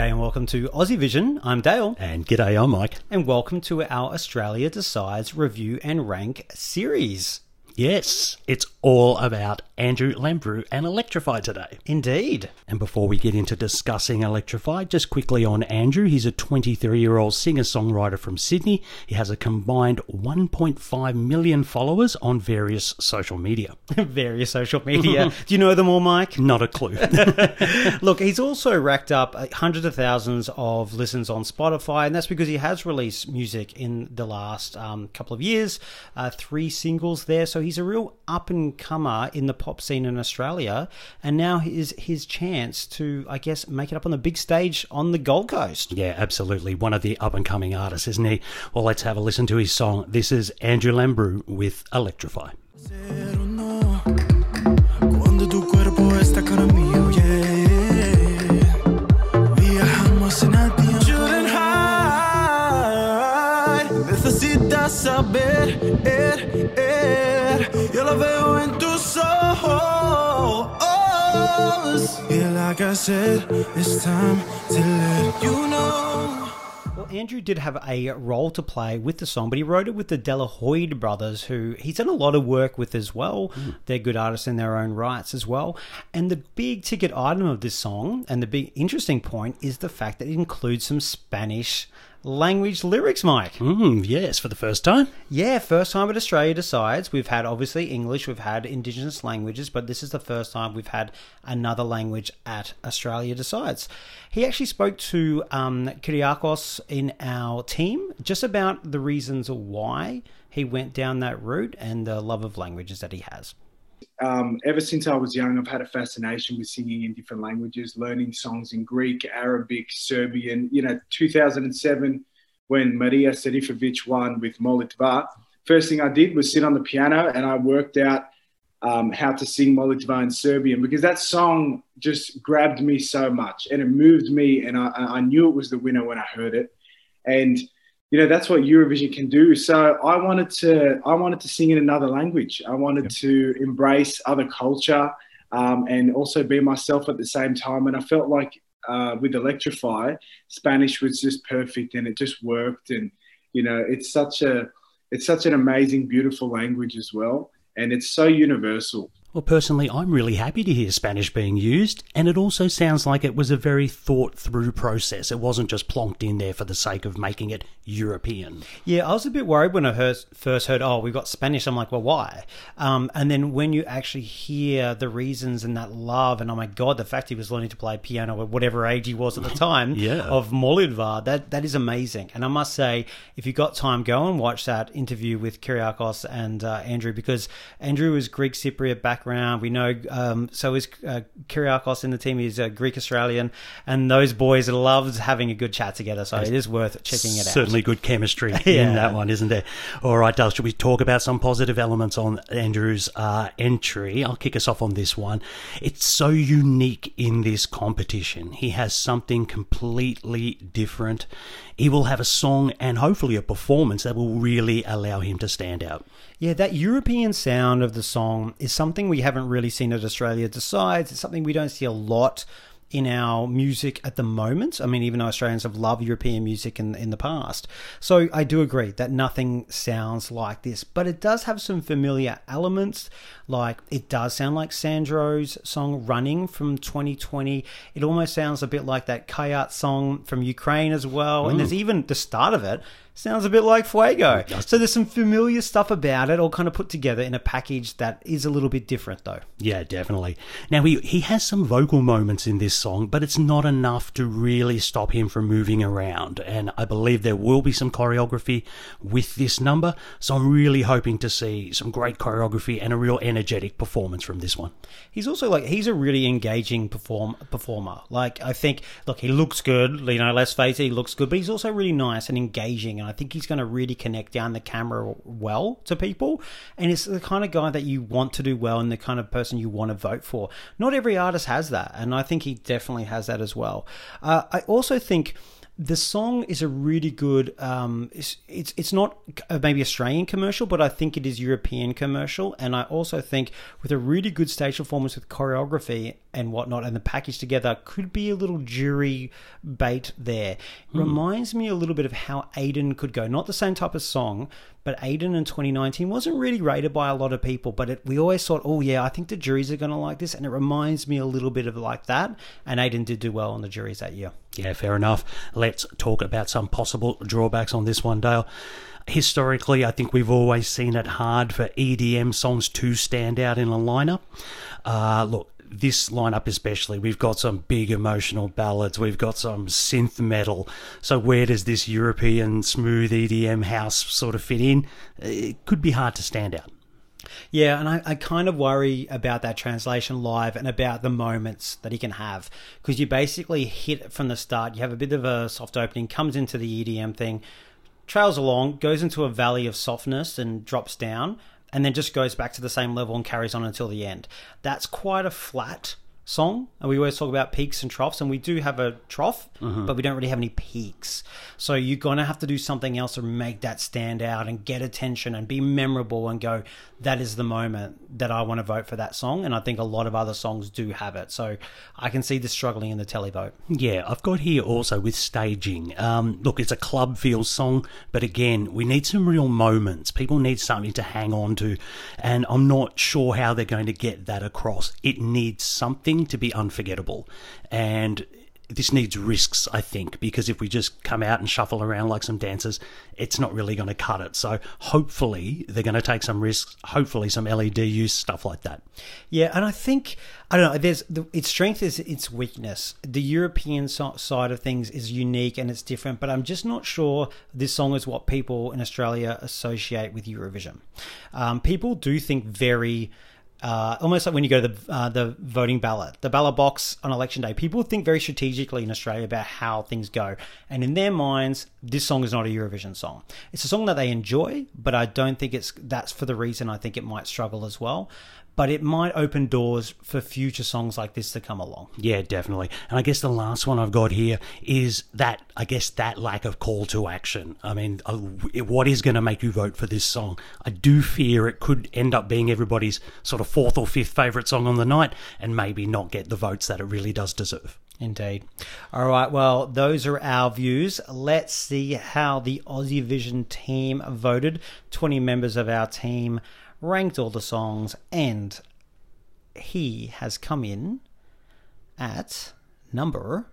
G'day and welcome to Aussie Vision. I'm Dale. And g'day, I'm Mike. And welcome to our Australia Decides review and rank series. Yes, it's all about Andrew Lambrou and Electrify today. Indeed. And before we get into discussing Electrify, just quickly on Andrew. He's a 23 year old singer songwriter from Sydney. He has a combined 1.5 million followers on various social media. various social media. Do you know them all, Mike? Not a clue. Look, he's also racked up hundreds of thousands of listens on Spotify, and that's because he has released music in the last um, couple of years, uh, three singles there. So he's a real up and comer in the pop scene in Australia, and now is his chance to, I guess, make it up on the big stage on the Gold Coast. Yeah, absolutely. One of the up and coming artists, isn't he? Well, let's have a listen to his song. This is Andrew Lambrou with Electrify. Said, it's time to let you know. Well, Andrew did have a role to play with the song, but he wrote it with the De La Hoyd brothers, who he's done a lot of work with as well. Mm. They're good artists in their own rights as well. And the big ticket item of this song, and the big interesting point, is the fact that it includes some Spanish language lyrics, Mike. Mm, yes, for the first time. Yeah, first time at Australia Decides. We've had obviously English, we've had Indigenous languages, but this is the first time we've had another language at Australia Decides. He actually spoke to um, Kyriakos in our team just about the reasons why he went down that route and the love of languages that he has. Um, ever since I was young, I've had a fascination with singing in different languages, learning songs in Greek, Arabic, Serbian. You know, 2007, when Marija Šerifović won with Molitva, first thing I did was sit on the piano and I worked out um, how to sing Molitva in Serbian because that song just grabbed me so much and it moved me, and I, I knew it was the winner when I heard it. And you know that's what Eurovision can do. So I wanted to I wanted to sing in another language. I wanted yep. to embrace other culture um, and also be myself at the same time. And I felt like uh, with Electrify, Spanish was just perfect and it just worked. And you know it's such a it's such an amazing, beautiful language as well, and it's so universal. Well, personally, I'm really happy to hear Spanish being used, and it also sounds like it was a very thought through process. It wasn't just plonked in there for the sake of making it European. Yeah, I was a bit worried when I heard, first heard, oh, we've got Spanish. I'm like, well, why? Um, and then when you actually hear the reasons and that love, and oh my God, the fact he was learning to play piano at whatever age he was at the time yeah. of Molitva, that, that is amazing. And I must say, if you've got time, go and watch that interview with Kyriakos and uh, Andrew, because Andrew is Greek Cypriot back background. We know um, so is uh, Kyriakos in the team. He's a Greek Australian, and those boys loved having a good chat together. So it is worth checking it out. Certainly good chemistry yeah. in that one, isn't there? All right, Dale, should we talk about some positive elements on Andrew's uh, entry? I'll kick us off on this one. It's so unique in this competition. He has something completely different. He will have a song and hopefully a performance that will really allow him to stand out. Yeah, that European sound of the song is something we haven't really seen at Australia Decides. It's something we don't see a lot in our music at the moment. I mean, even Australians have loved European music in in the past, so I do agree that nothing sounds like this, but it does have some familiar elements. Like it does sound like Sandro's song "Running" from 2020. It almost sounds a bit like that Kyat song from Ukraine as well. Mm. And there's even the start of it sounds a bit like Fuego. So there's some familiar stuff about it, all kind of put together in a package that is a little bit different, though. Yeah, definitely. Now he he has some vocal moments in this song, but it's not enough to really stop him from moving around. And I believe there will be some choreography with this number, so I'm really hoping to see some great choreography and a real energetic performance from this one. He's also like he's a really engaging perform performer. Like I think, look, he looks good. You know, let's face it, he looks good, but he's also really nice and engaging and I think he's going to really connect down the camera well to people. And it's the kind of guy that you want to do well and the kind of person you want to vote for. Not every artist has that, and I think he definitely has that as well. Uh, I also think the song is a really good. Um, it's, it's it's not maybe Australian commercial, but I think it is European commercial, and I also think with a really good stage performance with choreography and whatnot, and the package together could be a little jury bait there. Hmm. Reminds me a little bit of how Aydan could go. Not the same type of song, but Aydan in 2019 wasn't really rated by a lot of people. But it, we always thought, oh yeah, I think the juries are going to like this, and it reminds me a little bit of like that. And Aydan did do well on the juries that year. Yeah, fair enough. Let's talk about some possible drawbacks on this one, Dale. Historically, I think we've always seen it hard for EDM songs to stand out in a lineup. Uh, look, this lineup especially, we've got some big emotional ballads, we've got some synth metal. So where does this European smooth EDM house sort of fit in? It could be hard to stand out. Yeah, and I, I, kind of worry about that translation live and about the moments that he can have because you basically hit from the start. You have a bit of a soft opening, comes into the EDM thing, trails along, goes into a valley of softness and drops down, and then just goes back to the same level and carries on until the end. That's quite a flat song. And we always talk about peaks and troughs, and we do have a trough, mm-hmm. but we don't really have any peaks. So you're going to have to do something else to make that stand out and get attention and be memorable and go, that is the moment that I want to vote for that song. And I think a lot of other songs do have it. So I can see this struggling in the televote. Yeah, I've got here also with staging. Um, look, it's a club feel song, but again, we need some real moments. People need something to hang on to. And I'm not sure how they're going to get that across. It needs something to be unforgettable. And this needs risks, I think, because if we just come out and shuffle around like some dancers, it's not really going to cut it. So hopefully they're going to take some risks. Hopefully some LED use stuff like that. Yeah, and I think I don't know. There's the, its strength is its weakness. The European so- side of things is unique and it's different, but I'm just not sure this song is what people in Australia associate with Eurovision. Um, people do think very uh, almost like when you go to the uh, the voting ballot, the ballot box on election day. People think very strategically in Australia about how things go, and in their minds, this song is not a Eurovision song. It's a song that they enjoy, but I don't think it's that's for the reason I think it might struggle as well but it might open doors for future songs like this to come along. Yeah, definitely. And I guess the last one I've got here is that, I guess, that lack of call to action. I mean, uh, what is going to make you vote for this song? I do fear it could end up being everybody's sort of fourth or fifth favourite song on the night and maybe not get the votes that it really does deserve. Indeed. All right, well, those are our views. Let's see how the Aussie Vision team voted. 20 members of our team ranked all the songs, and he has come in at number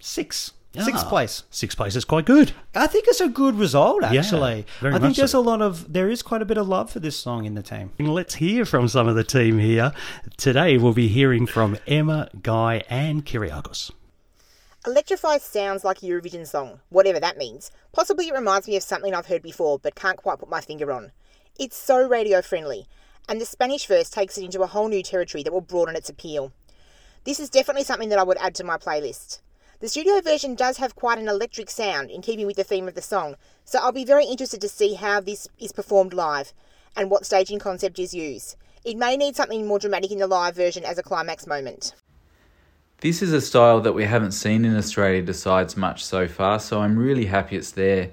six. Sixth ah, place. Sixth place is quite good. I think it's a good result, actually. Yeah, I think there's so. a lot of, there is quite a bit of love for this song in the team. Let's hear from some of the team here. Today we'll be hearing from Emma, Guy, and Kyriakos. Electrify sounds like a Eurovision song, whatever that means. Possibly it reminds me of something I've heard before, but can't quite put my finger on. It's so radio friendly, and the Spanish verse takes it into a whole new territory that will broaden its appeal. This is definitely something that I would add to my playlist. The studio version does have quite an electric sound in keeping with the theme of the song, so I'll be very interested to see how this is performed live and what staging concept is used. It may need something more dramatic in the live version as a climax moment. This is a style that we haven't seen in Australia Decides much so far, so I'm really happy it's there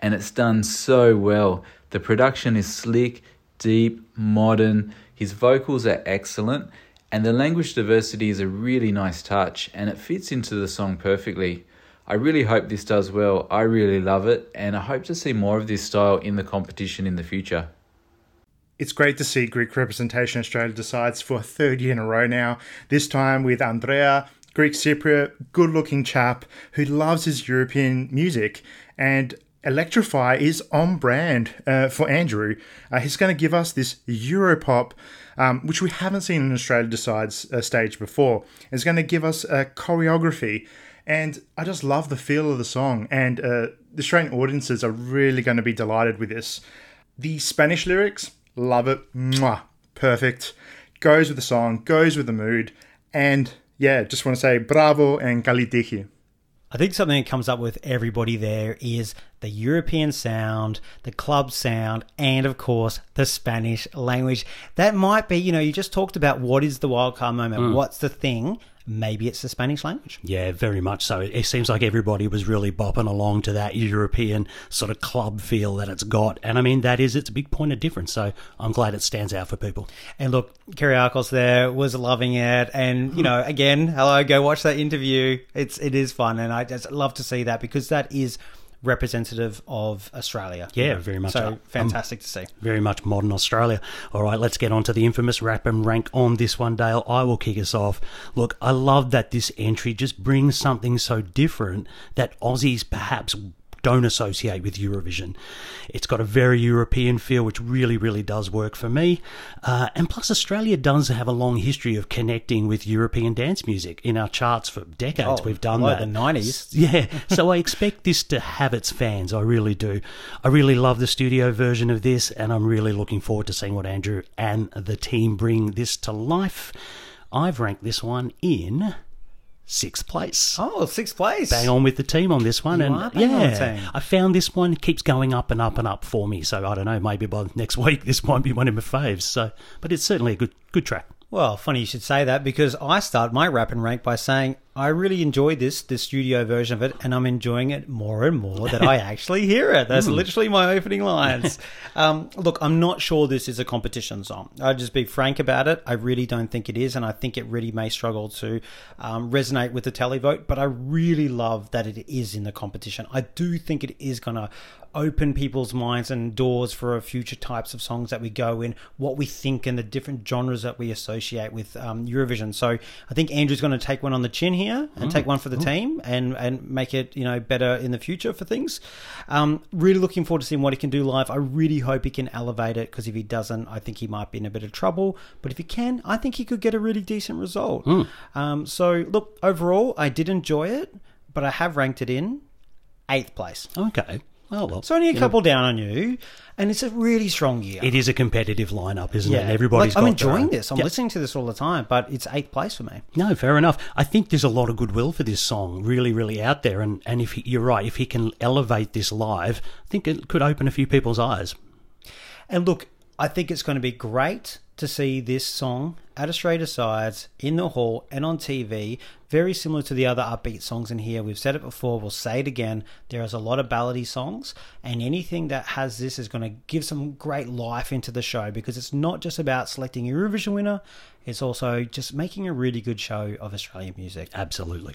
and it's done so well. The production is slick, deep, modern, his vocals are excellent, and the language diversity is a really nice touch and it fits into the song perfectly. I really hope this does well. I really love it, and I hope to see more of this style in the competition in the future. It's great to see Greek representation Australia decides for a third year in a row now, this time with Andrea, Greek Cypriot, good looking chap who loves his European music. And Electrify is on brand uh, for Andrew. Uh, he's going to give us this Europop, um, which we haven't seen in Australia Decides uh, stage before. It's going to give us a choreography. And I just love the feel of the song. And uh, the Australian audiences are really going to be delighted with this. The Spanish lyrics, love it. Mwah, perfect. Goes with the song, goes with the mood. And yeah, just want to say bravo and kalitiki. I think something that comes up with everybody there is the European sound, the club sound, and of course the Spanish language. That might be, you know, you just talked about what is the wildcard moment, mm. what's the thing maybe it's the Spanish language. Yeah, very much so. It seems like everybody was really bopping along to that European sort of club feel that it's got. And I mean, that is its a big point of difference. So I'm glad it stands out for people. And look, Kyriakos there was loving it. And, you know, again, hello, go watch that interview. It's, it is fun. And I just love to see that because that is representative of Australia. Yeah, very much. So Um, fantastic to see. Very much modern Australia. All right, let's get on to the infamous rap and rank on this one, Dale. I will kick us off. Look, I love that this entry just brings something so different that Aussies perhaps don't associate with Eurovision. It's got a very European feel, which really, really does work for me. Uh, and plus, Australia does have a long history of connecting with European dance music. In our charts for decades, Oh, we've done like that. the 90s. Yeah, so I expect this to have its fans. I really do. I really love the studio version of this, and I'm really looking forward to seeing what Andrew and the team bring this to life. I've ranked this one in sixth place. Oh, sixth place. Bang on with the team on this one, You and are bang on the yeah, team. I found this one keeps going up and up and up for me. So I don't know, maybe by next week this might be one of my faves. So, but it's certainly a good good track. Well, funny you should say that because I start my rap and rank by saying I really enjoyed this, the studio version of it, and I'm enjoying it more and more that I actually hear it. That's literally my opening lines. um, look, I'm not sure this is a competition song. I'll just be frank about it. I really don't think it is, and I think it really may struggle to um, resonate with the televote, but I really love that it is in the competition. I do think it is going to open people's minds and doors for future types of songs that we go in, what we think, and the different genres that we associate with um, Eurovision. So I think Andrew's going to take one on the chin here and take one for the team and and make it you know better in the future for things. Um, really looking forward to seeing what he can do live. I really hope he can elevate it because if he doesn't, I think he might be in a bit of trouble. But if he can, I think he could get a really decent result. Um, so look, overall, I did enjoy it, but I have ranked it in eighth place. Okay, oh well, It's only a couple down on you, and it's a really strong year. it is a competitive lineup, isn't it? Everybody's like, I'm enjoying this. I'm Yeah. listening to this all the time, but it's eighth place for me. No, fair enough. I think there's a lot of goodwill for this song, really, really out there. And, and if he, you're right, if he can elevate this live, I think it could open a few people's eyes. And look, I think it's going to be great to see this song at Australia Sides in the hall and on TV, very similar to the other upbeat songs in here. We've said it before, we'll say it again. There is a lot of ballady songs, and anything that has this is going to give some great life into the show because it's not just about selecting Eurovision winner, it's also just making a really good show of Australian music. Absolutely.